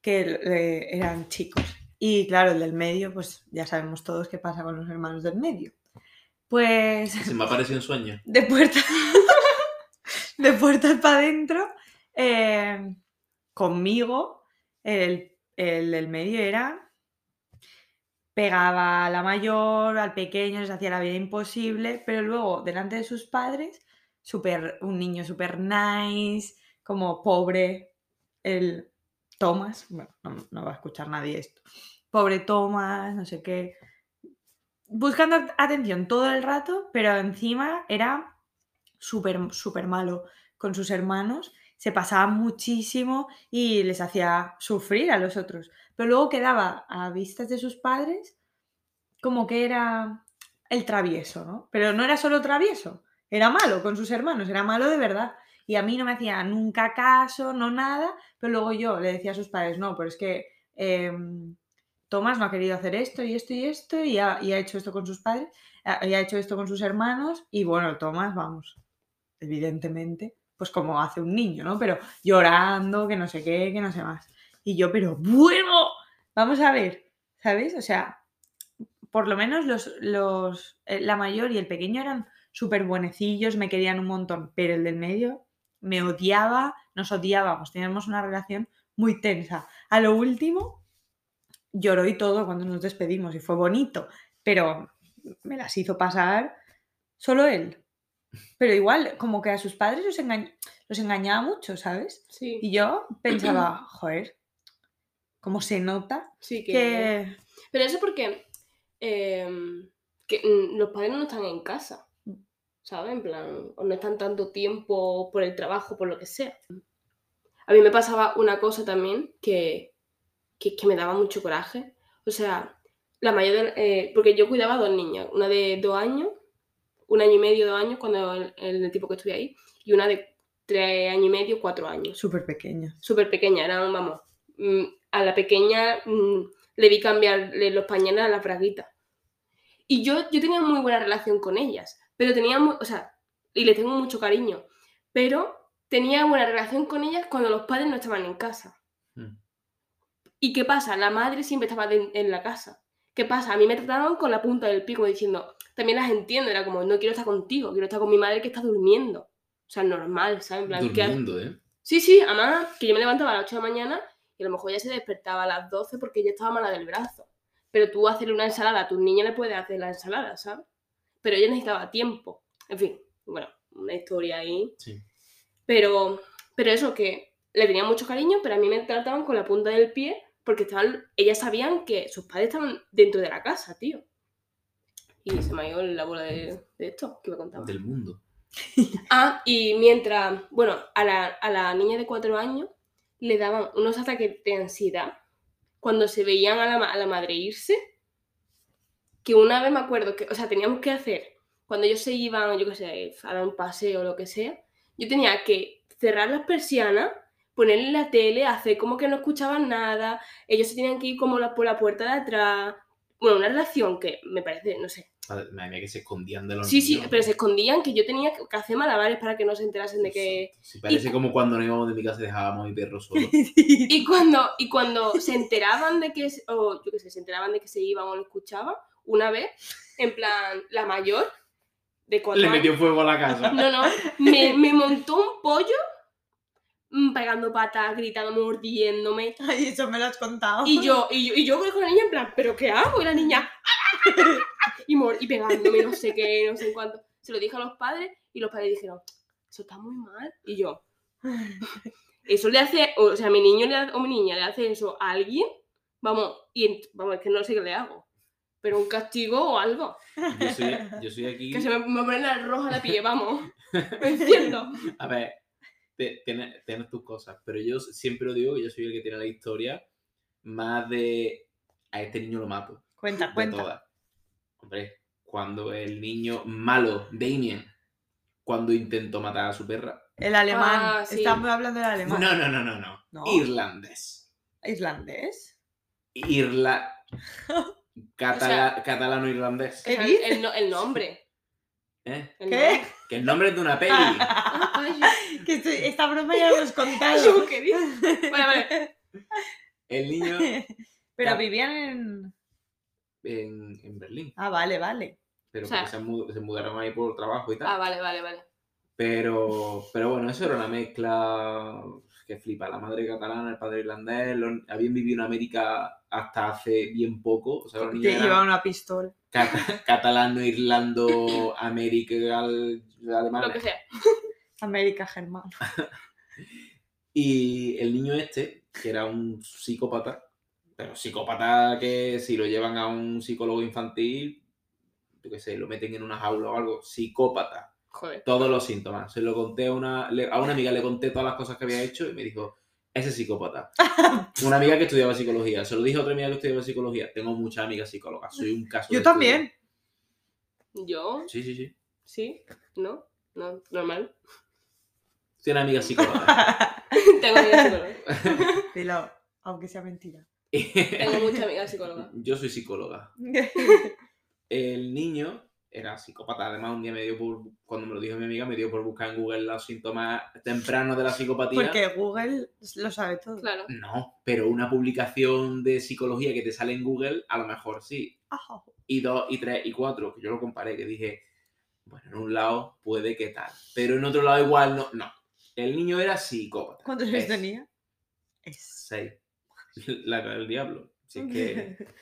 que eh, eran chicos. Y claro, el del medio, pues ya sabemos todos qué pasa con los hermanos del medio. Pues Se me ha parecido un sueño. de puertas de puertas para adentro eh, conmigo el, el del medio era pegaba a la mayor al pequeño les hacía la vida imposible pero luego delante de sus padres super, un niño super nice como pobre el Thomas bueno no, no va a escuchar nadie esto pobre Thomas no sé qué buscando at- atención todo el rato, pero encima era súper, súper malo con sus hermanos, se pasaba muchísimo y les hacía sufrir a los otros. Pero luego quedaba a vistas de sus padres como que era el travieso, ¿no? Pero no era solo travieso, era malo con sus hermanos, era malo de verdad. Y a mí no me hacía nunca caso, no nada, pero luego yo le decía a sus padres, no, pero es que em, Tomás no ha querido hacer esto y esto y esto y ha, y ha hecho esto con sus padres y ha hecho esto con sus hermanos y bueno, Tomás, vamos, evidentemente, pues como hace un niño, ¿no? Pero llorando, que no sé qué, que no sé más. Y yo, pero bueno, vamos a ver, ¿sabes? O sea, por lo menos los, los eh, la mayor y el pequeño eran súper buenecillos, me querían un montón, pero el del medio me odiaba, nos odiábamos, teníamos una relación muy tensa. A lo último, lloró y todo cuando nos despedimos y fue bonito, pero me las hizo pasar solo él. Pero igual, como que a sus padres los, engañ- los engañaba mucho, ¿sabes? Sí, Y yo pensaba, joder, ¿cómo se nota sí que... que... Pero eso porque em, que, los padres no están en casa, ¿sabes? En plan, o no están tanto tiempo por el trabajo, por lo que sea. A mí me pasaba una cosa también que, que, que me daba mucho coraje. O sea, la mayor de- eh, porque yo cuidaba a dos niñas, una de dos años, un año y medio, dos años, cuando el, el tipo que estuve ahí, y una de tres años y medio, cuatro años Súper pequeña. súper pequeña, eran, vamos, mm, a la pequeña mm, le vi cambiarle los pañales a la braguita. Y yo, yo tenía muy buena relación con ellas, pero tenía, mu- o sea, y le tengo mucho cariño, pero tenía buena relación con ellas cuando los padres no estaban en casa. Mm. ¿Y qué pasa? La madre siempre estaba de- en la casa. ¿Qué pasa? A mí me trataban con la punta del pico diciendo, también las entiendo, era como, no quiero estar contigo, quiero estar con mi madre que está durmiendo. O sea, normal, ¿sabes? En plan, ¿qué ha- Durmiendo, ¿eh? Sí, sí, además que yo me levantaba a las 8 de la mañana y a lo mejor ya se despertaba a las 12 porque ella estaba mala del brazo. Pero tú hacerle una ensalada, a tu niña le puedes hacer la ensalada, ¿sabes? Pero ella necesitaba tiempo. En fin, bueno, una historia ahí. Sí. Pero, pero eso, que le tenía mucho cariño, pero a mí me trataban con la punta del pie porque estaban, ellas sabían que sus padres estaban dentro de la casa, tío. Y se me ha ido la bola de, de esto que me contaba. Del mundo. Ah, y mientras, bueno, a la, a la niña de cuatro años le daban unos ataques de ansiedad cuando se veían a la, a la madre irse, que una vez me acuerdo que, o sea, teníamos que hacer, cuando ellos se iban, yo qué sé, a dar un paseo o lo que sea, yo tenía que cerrar las persianas, ponerle la tele, hacer como que no escuchaban nada, ellos se tenían que ir como la- por la puerta de atrás. Bueno, una relación que me parece, no sé. Madre mía, que se escondían de los Sí, sí, niños. pero se escondían que yo tenía que hacer malabares para que no se enterasen de que... Sí, parece como cuando nos íbamos de mi casa y dejábamos a mi perro solo. Y cuando, y cuando se enteraban de que, o yo qué sé, se enteraban de que se iban o lo escuchaban, una vez, en plan, la mayor, de cuatro Le años, metió fuego a la casa. no, no, me, me montó un pollo pegando patas, gritando, mordiéndome. Ay, eso me lo has contado. Y yo, y yo, y yo con la niña en plan, ¿pero qué hago? Y la niña, y, mor- y pegándome, no sé qué, no sé en cuánto. Se lo dije a los padres y los padres dijeron, eso está muy mal. Y yo, eso le hace, o sea, mi niño le ha- o mi niña le hace eso a alguien, vamos, y vamos, es que no sé qué le hago. Pero un castigo o algo. Yo soy, yo soy aquí. Que se me, me pone la roja la piel, vamos. Me enciendo. A ver, te- tienes, tienes tus cosas, pero yo siempre lo digo que yo soy el que tiene la historia más de a este niño lo mato. Cuenta, De cuenta. todas. Hombre, cuando el niño malo, Damien, cuando intentó matar a su perra. El alemán. Ah, sí. Estamos hablando del alemán. No, no, no, no, no. No. Irlandés. ¿Islandés? Irla... Catala- Catalano-irlandés. ¿Qué O sea, dices? el, no- el nombre. ¿Eh? ¿Qué? Que el nombre es de una peli. Ay, Que estoy- esta broma ya lo has ay, contado. ¿qué dices? Vale, vale. El niño Pero vivían en. en, en Berlín. Ah, vale, vale. Pero O sea- se, mud- se mudaron ahí por trabajo y tal. Ah, vale, vale, vale. Pero, pero bueno, eso era una mezcla que flipa. La madre catalana, el padre irlandés, los- habían vivido en América hasta hace bien poco. O sea, Que niños eran lleva una pistola. cata- catalano, irlando, América, al- Lo que sea. América Germán. Y el niño este, que era un psicópata, pero psicópata que si lo llevan a un psicólogo infantil, yo qué sé, lo meten en una jaula o algo, psicópata. Joder. todos los síntomas. Se lo conté a una, a una amiga, le conté todas las cosas que había hecho y me dijo, ese es psicópata. una amiga que estudiaba psicología. Se lo dije a otra amiga que estudiaba psicología. Tengo muchas amigas psicólogas. Soy un caso. Yo de también. Yo. Sí, sí, sí. sí, ¿no? No, normal. Tiene amigas psicólogas. Tengo amigas psicólogas. Dilo, aunque sea mentira. Tengo muchas amigas psicólogas. Yo soy psicóloga. El niño era psicópata. Además, un día me dio por, cuando me lo dijo mi amiga, me dio por buscar en Google los síntomas tempranos de la psicopatía. Porque Google lo sabe todo. Claro. No, pero una publicación de psicología que te sale en Google, a lo mejor sí. Y dos, y tres, y cuatro, que yo lo comparé, que dije, bueno, en un lado puede que tal, pero en otro lado igual no. No, el niño era psicópata. ¿Cuántos años Es tenía? Es. Seis. La cara del diablo. Así es que...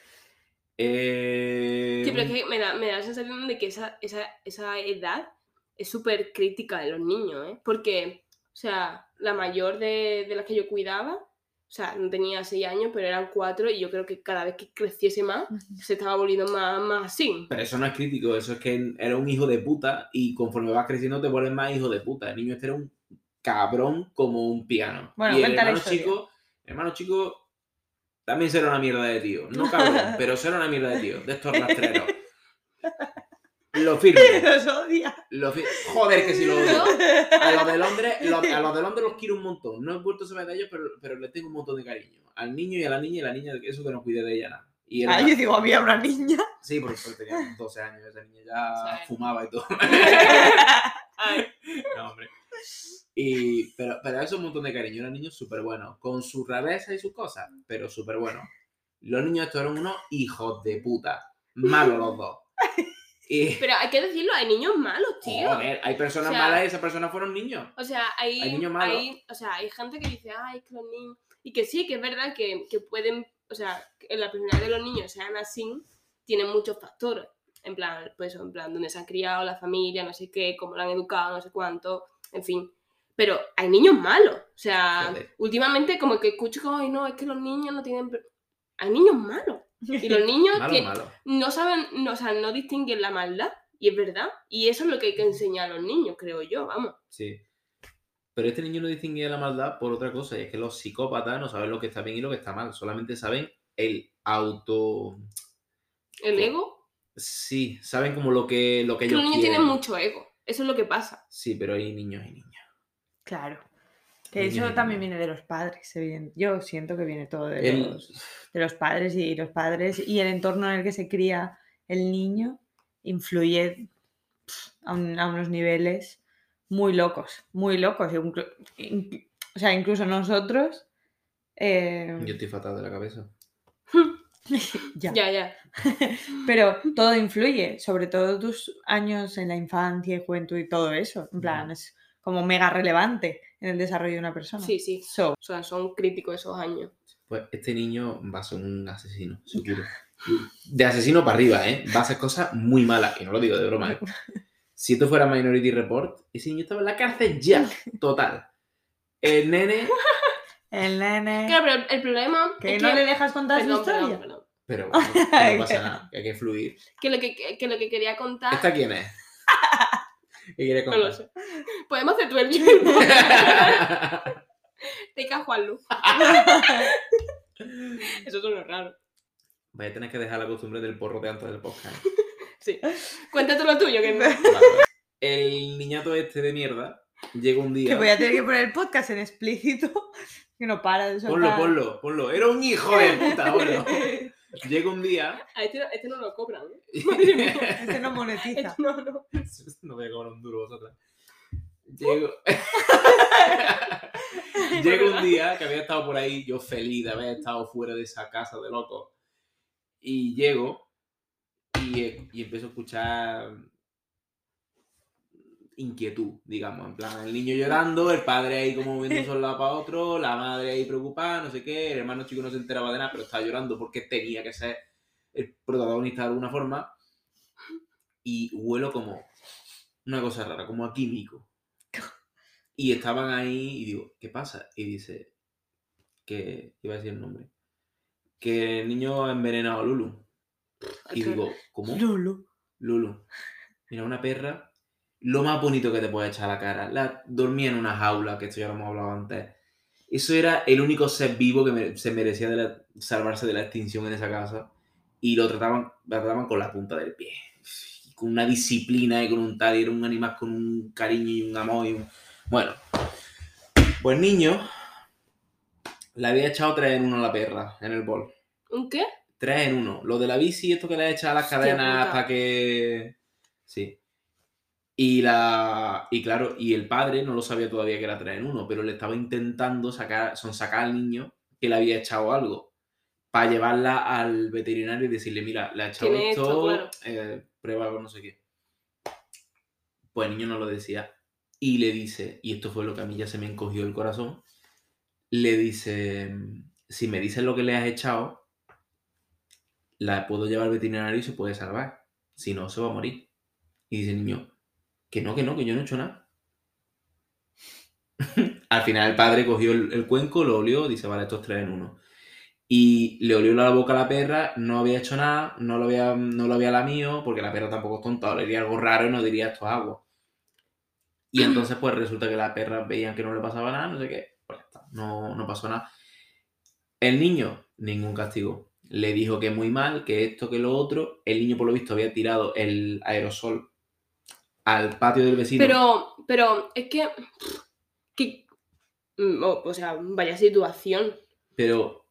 eh, Sí, pero es que me da, me da la sensación de que esa, esa, esa edad es súper crítica de los niños, ¿eh? Porque, o sea, la mayor de, de las que yo cuidaba, o sea, no tenía seis años, pero eran cuatro, y yo creo que cada vez que creciese más, se estaba volviendo más, más así. Pero eso no es crítico, eso es que era un hijo de puta y conforme vas creciendo te vuelves más hijo de puta. El niño este era un cabrón como un piano. Bueno, y el hermano chico, hermano chico también será una mierda de tío. No cabrón, pero será una mierda de tío, de estos rastreros. Lo firmo. Los odia. Lo fi- Joder, que si lo odio. A los de Londres, lo- a los de Londres los quiero un montón. No he vuelto a saber de ellos, pero, pero les tengo un montón de cariño. Al niño y a la niña, y la niña, eso que no cuide de ella nada. Y Ah, yo digo, había una niña. Sí, porque tenía 12 años, esa niña ya Sí. fumaba y todo. Ay, no, hombre. Y, pero, pero eso es un montón de cariño. Era niño súper bueno, con sus rarezas y sus cosas, pero súper bueno. Los niños estos eran unos hijos de puta. Malos los dos. Y, pero hay que decirlo, hay niños malos, tío. joder, hay personas O sea, malas y esas personas fueron niños. O sea, hay, Hay niños malos. hay- o sea, hay gente que dice, ay, es que los niños... Y que sí, que es verdad que, que pueden, o sea, que en la personalidad de los niños sean así, tienen muchos factores. En plan, pues en plan, donde se han criado, la familia, no sé qué, cómo lo han educado, no sé cuánto, en fin. Pero hay niños malos. O sea, últimamente como que escucho como, ay, no, es que los niños no tienen... per-". Hay niños malos. Y los niños Malo, que malo. no saben, no, o sea, no distinguen la maldad Y es verdad. Y eso es lo que hay que enseñar a los niños, creo yo, vamos. Sí. Pero este niño no distinguía la maldad por otra cosa, y es que los psicópatas no saben lo que está bien y lo que está mal, solamente saben el auto... El ego. Sí, saben como lo que, lo que Que ellos los niños quieren. tienen mucho ego. Eso es lo que pasa. Sí, pero hay niños y niñas. Claro. Que eso también viene de los padres, evidente. Yo siento que viene todo de, El- los, de los padres y los padres y el entorno en el que se cría el niño influye a, un- a unos niveles muy locos, muy locos. inclu- O sea, incluso nosotros... eh, Yo estoy fatal de la cabeza. ya. Ya, ya. Pero todo influye, sobre todo tus años en la infancia y juventud y todo eso. En plan, es como mega relevante en el desarrollo de una persona. Sí, sí. So, O sea, son críticos esos años. Pues este niño va a ser un asesino, seguro. De asesino para arriba, ¿eh? Va a hacer cosas muy malas, y no lo digo de broma, ¿eh? Si esto fuera Minority Report, ese niño estaba en la cárcel ya, total. El nene, el nene... Claro, pero el problema ¿Que es no que... le dejas contar su Perdón, perdón, historia? perdón. pero bueno, no pasa nada, que hay que fluir. Que lo que, que lo que quería contar... ¿Esta quién es? ¿Qué quiere No lo sé. Podemos hacer tú el Te cae Juanlu. Eso suena raro. Vaya a tener que dejar la costumbre del porro de antes del podcast. Sí. Cuéntate lo tuyo, que Vale. El niñato este de mierda llega un día. Que voy a tener que poner el podcast en explícito, que no para de Ponlo, soltar. ponlo, ponlo. Era un hijo de puta, ponlo. Llega un día. A este, no- este no lo cobran. ¿eh? Este no monetiza. Este no, no. No voy a cobrar un duro vosotras. Llego... Llega un día que había estado por ahí, yo feliz de haber estado fuera de esa casa de locos. Y llego y, y empiezo a escuchar inquietud, digamos. En plan, el niño llorando, el padre ahí como moviendo un lado para otro, la madre ahí preocupada, no sé qué, el hermano chico no se enteraba de nada, pero estaba llorando porque tenía que ser el protagonista de alguna forma. Y huelo como una cosa rara, como a químico. Y estaban ahí y digo, ¿qué pasa? Y dice, que iba a decir el nombre, que el niño ha envenenado a Lulu. Y digo, ¿cómo? Lulu. Lulu. Mira, una perra, lo más bonito que te puede echar a la cara. La, dormía en una jaula, que esto ya lo hemos hablado antes. Eso era el único ser vivo que me- se merecía de la- salvarse de la extinción en esa casa. Y lo trataban, lo trataban con la punta del pie. Y con una disciplina y con un tal. y Era un animal con un cariño y un amor. Y un... Bueno. Pues niño, le había echado tres en uno a la perra en el bol. ¿Un qué? Tres en uno. Lo de la bici, esto que le ha echado a las Hostia cadenas puta. para que. Sí. Y la. Y claro, y el padre no lo sabía todavía que era tres en uno, pero le estaba intentando sacar, son sacar al niño que le había echado algo. Para llevarla al veterinario y decirle, mira, le ha echado esto, esto, claro. eh, prueba con no sé qué. Pues el niño no lo decía. Y le dice, y esto fue lo que a mí ya se me encogió el corazón, le dice, si me dices lo que le has echado, la puedo llevar al veterinario y se puede salvar. Si no, se va a morir. Y dice el niño, que no, que no, que yo no he hecho nada. al final el padre cogió el, el cuenco, lo olió, dice, vale, estos tres en uno. Y le olió la boca a la perra, no había hecho nada, no lo había, no lo había lamido, porque la perra tampoco es tonta, olería algo raro y no diría esto es agua. Y entonces pues resulta que las perras veían que no le pasaba nada, no sé qué, pues ya está, no, no pasó nada. El niño, ningún castigo. Le dijo que muy mal, que esto, que lo otro. El niño, por lo visto, había tirado el aerosol al patio del vecino. Pero, pero es que. que mm, o, o sea, vaya situación. Pero,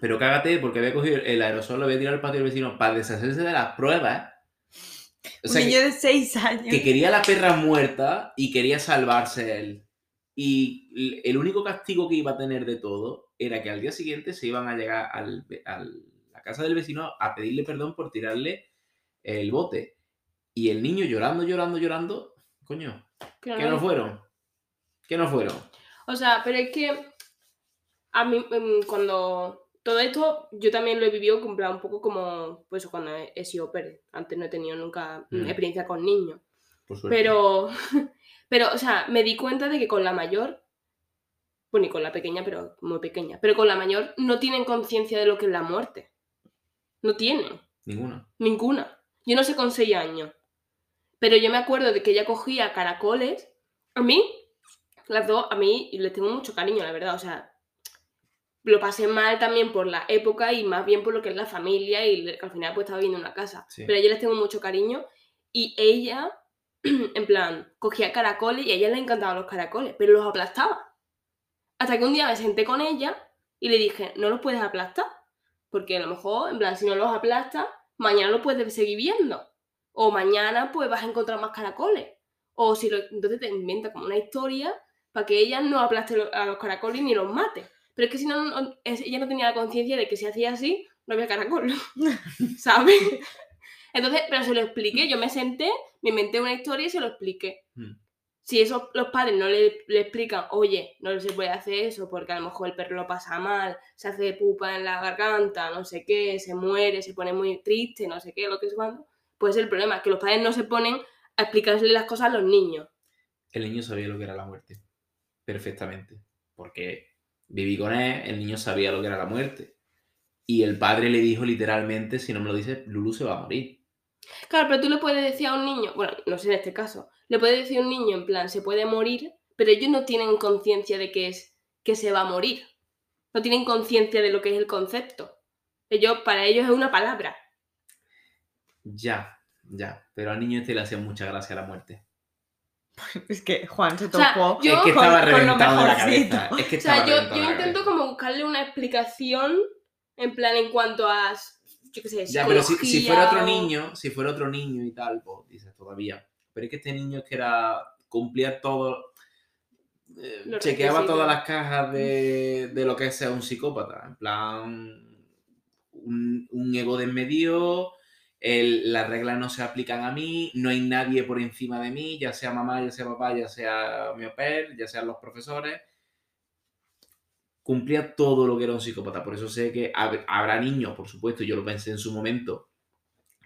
pero cágate, porque había cogido el aerosol, lo había tirado al patio del vecino para deshacerse de las pruebas. O sea, un que- niño de 6 años. que quería la perra muerta y quería salvarse él. Y el único castigo que iba a tener de todo era que al día siguiente se iban a llegar al, al- la casa del vecino a pedirle perdón por tirarle el bote. Y el niño llorando, llorando, llorando. Coño, Que ¿qué no fueron? ¿Qué no fueron? O sea, pero es que a mí em, cuando todo esto yo también lo he vivido en plan, un poco como pues cuando he, he sido per. Antes no he tenido nunca mm, experiencia con niños. Pero, pero, o sea, me di cuenta de que con la mayor, bueno, y con la pequeña, pero muy pequeña, pero con la mayor no tienen conciencia de lo que es la muerte. No tienen, Ninguna. ninguna. Yo no sé con seis años. Pero yo me acuerdo de que ella cogía caracoles. A mí, las dos, a mí les tengo mucho cariño, la verdad. O sea, lo pasé mal también por la época y más bien por lo que es la familia y que al final pues estaba viviendo en una casa. Sí. Pero a ella les tengo mucho cariño y ella, en plan, cogía caracoles y a ella le encantaban los caracoles, pero los aplastaba. Hasta que un día me senté con ella y le dije, no los puedes aplastar, porque a lo mejor, en plan, si no los aplastas, mañana los puedes seguir viendo. O mañana pues vas a encontrar más caracoles. O si lo, entonces te inventa como una historia para que ella no aplaste a los caracoles ni los mate. Pero es que si no, ella no tenía la conciencia de que si hacía así, no había caracol. ¿Sabes? Entonces, pero se lo expliqué, yo me senté, me inventé una historia y se lo expliqué. Mm. Si eso los padres no le, le explican, oye, no se puede hacer eso porque a lo mejor el perro lo pasa mal, se hace pupa en la garganta, no sé qué, se muere, se pone muy triste, no sé qué, lo que es cuando, pues el problema es que los padres no se ponen a explicarle las cosas a los niños. El niño sabía lo que era la muerte. Perfectamente. Porque viví con él, el niño sabía lo que era la muerte. Y el padre le dijo literalmente, si no me lo dice, Lulu se va a morir. Claro, pero tú le puedes decir a un niño, bueno, no sé en este caso, le puedes decir a un niño en plan, se puede morir, pero ellos no tienen conciencia de que es que se va a morir. No tienen conciencia de lo que es el concepto. Ellos, para ellos es una palabra. Ya, ya. Pero al niño este le hacía mucha gracia la muerte. Es que Juan se sea, tocó. yo- es que con- estaba con lo reventado de la cabeza. Es que O sea, estaba yo, intento como buscarle una explicación, en plan, en cuanto a, yo qué sé, Ya, pero si, si fuera otro o- niño, si fuera otro niño y tal, pues dices todavía. Pero es que este niño es que era. cumplía todo. eh, chequeaba requisitos. todas las cajas de, de lo que ser un psicópata. En plan. Un, un ego desmedido. El- las reglas no se aplican a mí. No hay nadie por encima de mí, ya sea mamá, ya sea papá, ya sea mi pair, ya sean los profesores. Cumplía todo lo que era un psicópata. Por eso sé que hab- habrá niños, por supuesto, yo lo pensé en su momento,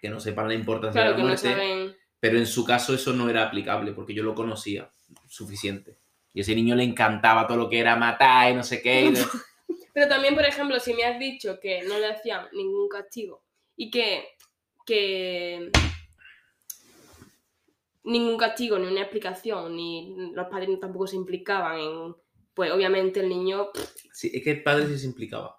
que no sepan la importancia Claro de que la no muerte. saben. Pero en su caso eso no era aplicable porque yo lo conocía suficiente. Y a ese niño le encantaba todo lo que era matar y no sé qué. y Pero también, por ejemplo, si me has dicho que no le hacían ningún castigo y que, que ningún castigo, ni una explicación, ni los padres tampoco se implicaban en, pues obviamente el niño, Sí, es que el padre sí se implicaba.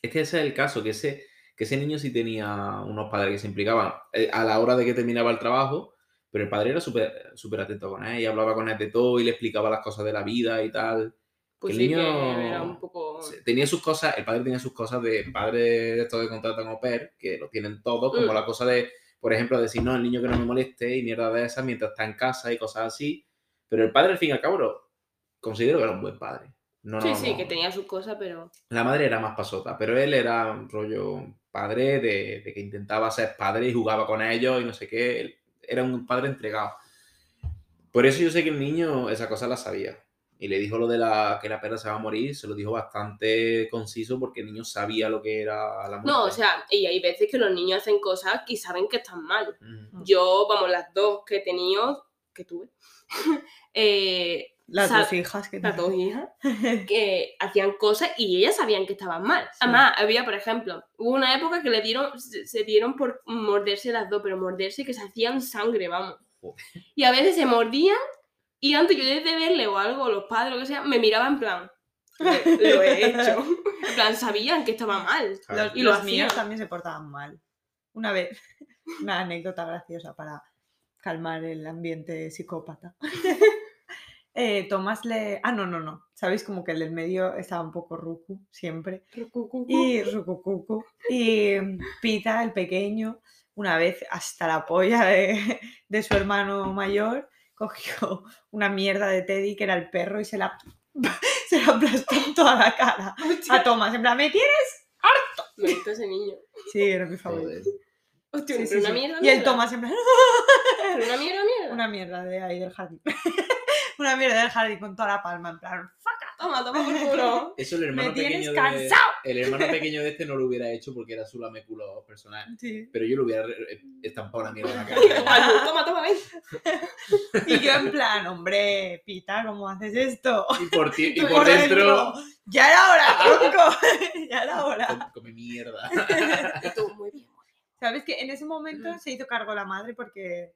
Es que ese es el caso, que ese, que ese niño sí tenía unos padres que se implicaban eh, a la hora de que terminaba el trabajo, pero el padre era súper atento con él y hablaba con él de todo y le explicaba las cosas de la vida y tal. pues El sí niño que era un poco... Tenía sus cosas, el padre tenía sus cosas de padre de estos que contratan au pair, que lo tienen todos, como Mm. la cosa de, por ejemplo, decir, no, el niño que no me moleste y mierda de esas mientras está en casa y cosas así. Pero el padre, al fin y al cabo, lo- considero que era un buen padre. No, Sí, no, sí, no. que tenía sus cosas, pero... La madre era más pasota, pero él era un rollo padre de, de que intentaba ser padre y jugaba con ellos y no sé qué. Él era un padre entregado. Por eso yo sé que el niño esa cosa la sabía. Y le dijo lo de la, que la perra se va a morir, se lo dijo bastante conciso porque el niño sabía lo que era la muerte. No, o sea, y hay veces que los niños hacen cosas y saben que están mal. Yo, vamos, las dos que he tenido, que tuve, eh, Las dos hijas que las dos hijas, que hacían cosas y ellas sabían que estaban mal. Además, había, por ejemplo, hubo una época que le dieron, se, se dieron por morderse las dos, pero morderse que se hacían sangre, vamos. Joder. Y a veces se mordían y antes yo de verle o algo, los padres, lo que sea, me miraban en plan, "Lo- lo he hecho. En plan, sabían que estaba mal. Claro. Los, Y lo los míos también se portaban mal. Una vez, una anécdota graciosa para calmar el ambiente psicópata. Eh, Tomás le... Ah, no, no, no. Sabéis como que el del medio estaba un poco rucu siempre. Y rucucucu. Y Pita, el pequeño, una vez hasta la polla de, de su hermano mayor, cogió una mierda de Teddy que era el perro y se la, se la aplastó en toda la cara a Tomás. En plan, ¿me tienes? Me gusta ese niño. Sí, era mi favorito. Hostia, Sí, pero sí, una sí. mierda, Y el mierda. Tomás en plan, Pero una mierda, mierda. una mierda de ahí del jardín. una mierda del jardín con toda la palma, en plan, "Fuck Toma, toma por culo. Eso el hermano Me tienes pequeño de, cansado. El hermano pequeño de este no lo hubiera hecho porque era su laméculo personal. Sí. Pero yo lo hubiera re- estampado la mierda en la cara. Toma, toma, ven. Y yo en plan, hombre, Pita, ¿cómo haces esto? Y por, ti- y Por por dentro... Ya era hora, tronco. ya era hora. Come, come mierda. Muy bien. ¿Sabes que en ese momento se hizo cargo la madre porque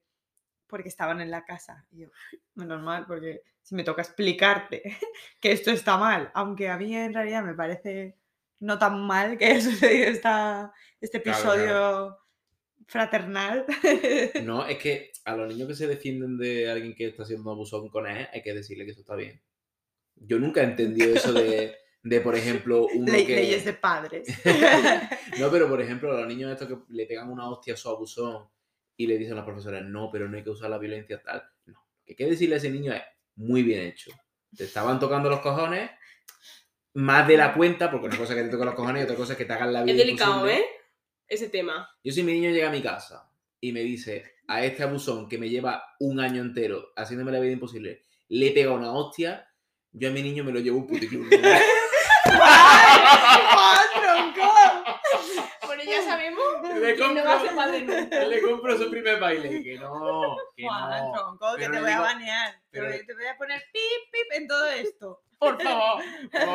porque estaban en la casa. Y yo, menos mal, porque si me toca explicarte que esto está mal, aunque a mí en realidad me parece no tan mal que haya sucedido esta, este episodio claro. fraternal. No, es que a los niños que se defienden de alguien que está siendo abusón con él, hay que decirle que eso está bien. Yo nunca he entendido eso de, de por ejemplo, uno Le- que... Leyes de padres. No, pero por ejemplo, a los niños estos que le pegan una hostia a su abusón y le dicen a las profesoras, no, pero no hay que usar la violencia tal. No, lo que hay que decirle a ese niño es, muy bien hecho. Te estaban tocando los cojones más de la cuenta, porque una cosa es que te tocan los cojones y otra cosa es que te hagan la vida Es delicado, imposible. ¿eh? Ese tema. Yo si mi niño llega a mi casa y me dice a este abusón que me lleva un año entero haciéndome la vida imposible, le pega una hostia, yo a mi niño me lo llevo un puticlub. Ya sabemos Le que no va a ser padre nunca. le compro su primer baile. Que no, que Juan, no. tronco, que te voy a banear. Te pero Te voy a poner pip, pip en todo esto. Por favor.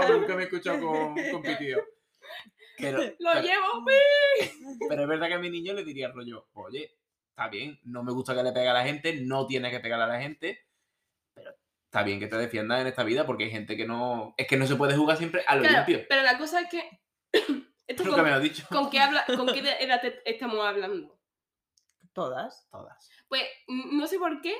Nunca me he escuchado con, con pitido. Pero, Lo pero, llevo. pero es verdad que a mi niño le diría rollo, oye, está bien, no me gusta que le pegue a la gente, no tiene que pegar a la gente, pero está bien que te defiendas en esta vida porque hay gente que no. Es que no se puede jugar siempre a lo Claro, limpio. pero la cosa es que. Esto Nunca con, me lo has dicho. ¿con qué habla, ¿Con qué edad te- estamos hablando? Todas. Todas. Pues n- no sé por qué.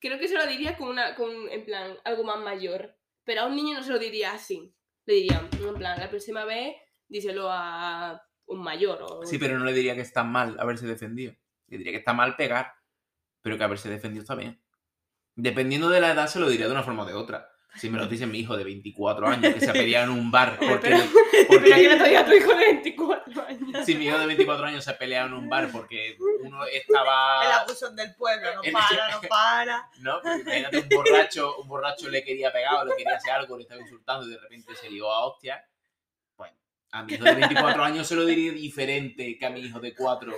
Creo que se lo diría con una. con en plan, algo más mayor. Pero a un niño no se lo diría así. Le diría, en plan, la próxima vez díselo a un mayor. O... Sí, pero no le diría que está mal haberse defendido. Le diría que está mal pegar, pero que haberse defendido está bien. Dependiendo de la edad, se lo diría de una forma o de otra. Si me lo dice mi hijo de 24 años que se ha peleado en un bar porque, pero- porque- Pero que le todavía a tu hijo de 24 años. si mi hijo de 24 años se ha peleado en un bar porque uno El estaba abusón del pueblo, no El- para, no para. no Porque imagínate un borracho un borracho le quería pegar o le quería hacer algo le estaba insultando y de repente se lió a hostia pues a mi hijo de 24 años se lo diría diferente que a mi hijo de 4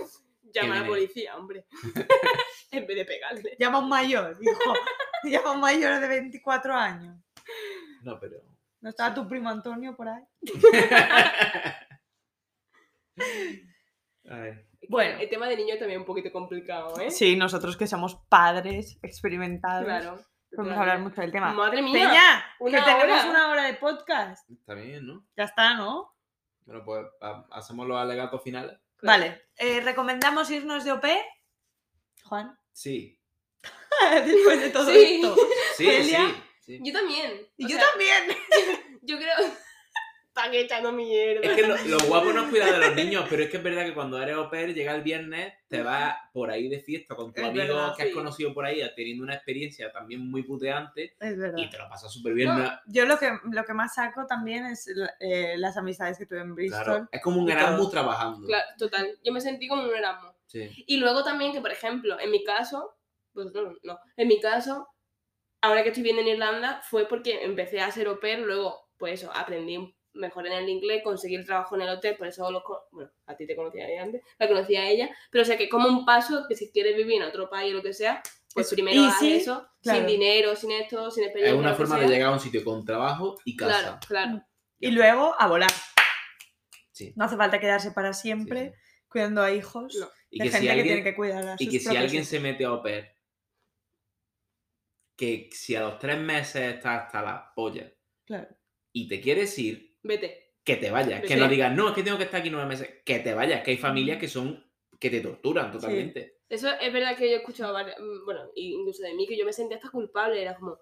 Llama a la policía, hombre. en vez de pegarle. Llama a un mayor, hijo. Llama a un mayor de 24 años. no pero ¿No estaba tu primo Antonio por ahí? Ay. Bueno. El tema de niño es también un poquito complicado, ¿eh? Sí, nosotros que somos padres experimentados. Claro. Podemos hablar mucho del tema. Madre mía. Peña, que una tenemos hora. una hora de podcast. está bien ¿no? Ya está, ¿no? Bueno, pues ha- hacemos los alegatos finales. Claro. Vale. eh, ¿Recomendamos irnos de OP? Juan. Sí. Después de todo Sí. esto. Sí, sí, sí. Yo también. Y yo sea, también. Yo creo. Están echando mierda. Es que lo, lo guapo no es cuidar de los niños, pero es que es verdad que cuando eres au pair, llega el viernes, te vas por ahí de fiesta con tus Es amigos verdad, que has conocido por ahí, teniendo una experiencia también muy puteante Es verdad. y te lo pasas súper bien. No, ¿no? Yo lo que, lo que más saco también es eh, las amistades que tuve en Bristol. Claro, es como un Erasmus trabajando. Claro, total. Yo me sentí como un Erasmus. Sí. Y luego también que, por ejemplo, en mi caso, pues no, no, en mi caso, ahora que estoy viendo en Irlanda, fue porque empecé a ser au pair, luego, pues eso, aprendí mejor en el inglés, conseguí el trabajo en el hotel, por eso, los bueno, a ti te conocía antes, la conocía a ella, pero o sea que como un paso que si quieres vivir en otro país o lo que sea, pues Es primero haz eso, claro. sin dinero, sin esto, sin Es experiencia. una lo que forma de llegar a un sitio con trabajo y casa. Claro, claro. Y luego a volar. Sí. No hace falta quedarse para siempre sí. cuidando a hijos No. Y de que gente si que alguien, tiene que cuidar a y sus que si alguien hijos. se mete a au pair, que si a los tres meses estás hasta la polla Claro. y te quieres ir, Vete. que te vayas. Que no digas, no, es que tengo que estar aquí nueve meses. Que te vayas, que hay familias que son que te torturan totalmente. Eso es verdad que yo he escuchado, varias- mm, bueno, incluso de mí, que yo me sentía hasta culpable. Era como,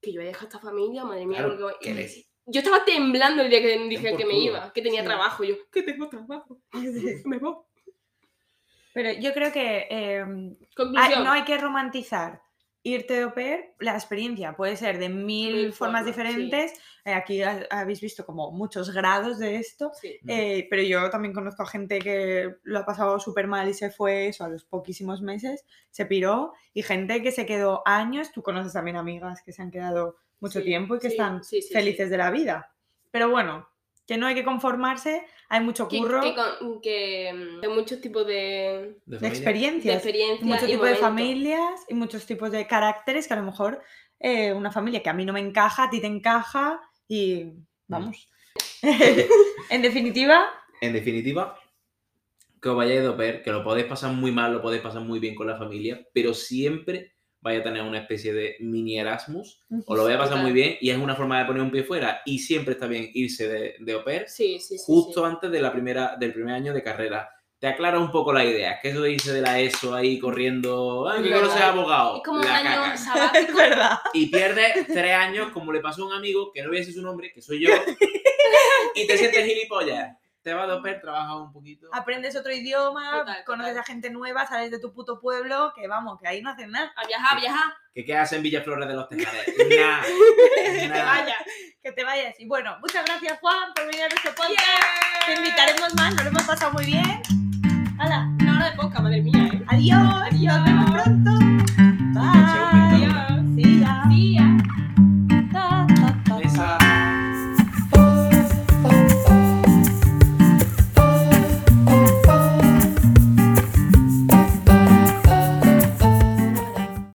que yo he dejado a esta familia, madre mía. Claro, porque voy- que les- Yo estaba temblando el día que dije que me culo. iba, que tenía Sí. trabajo. Yo, que tengo trabajo, me voy. Pero yo creo que eh, Conclusión. hay- no hay que romantizar irte de au pair. La experiencia puede ser de mil, Mil formas formas, sí. diferentes. Eh, aquí ha- habéis visto como muchos grados de esto. Sí. Eh, pero yo también conozco a gente que lo ha pasado súper mal y se fue eso a los poquísimos meses, se piró, y gente que se quedó años, tú conoces también amigas que se han quedado mucho Sí, tiempo y que sí, están sí, sí, felices sí. de la vida. Pero bueno, que no hay que conformarse, hay mucho curro, que que, mm, hay muchos tipos de, De de familia. de experiencias, experiencias. muchos tipos de familias y muchos tipos de caracteres que a lo mejor eh, una familia que a mí no me encaja, a ti te encaja y vamos. en definitiva, En definitiva, que os vayáis au pair, que lo podéis pasar muy mal, lo podéis pasar muy bien con la familia, pero siempre vais a tener una especie de mini Erasmus, os lo vais a pasar Total. muy bien y es una forma de poner un pie fuera y siempre está bien irse de, de au pair Sí, sí, sí. justo sí. antes de la primera, del primer año de carrera. Te aclara un poco la idea, es que eso de irse de la ESO ahí corriendo, "Ay, que quiero ser verdad. abogado, Es como un año sabático. verdad. y pierdes tres años, como le pasó a un amigo, que no voy a decir su nombre, que soy yo, y te sientes gilipollas. Te vas a doper, trabajas un poquito. Aprendes otro idioma, Total, conoces total. a gente nueva, sales de tu puto pueblo, que vamos, que ahí no hacen nada. A viajar, a viajar. ¿Qué quedas en Villaflores de los Tejares? Nah, Que nah. vaya. Que te vayas. Y bueno, muchas gracias Juan por venir a nuestro podcast. Yeah. Te invitaremos más, nos lo hemos pasado muy bien. ¡Hala! Una hora de podcast, madre mía, ¿eh? Adiós, Adiós. nos vemos pronto.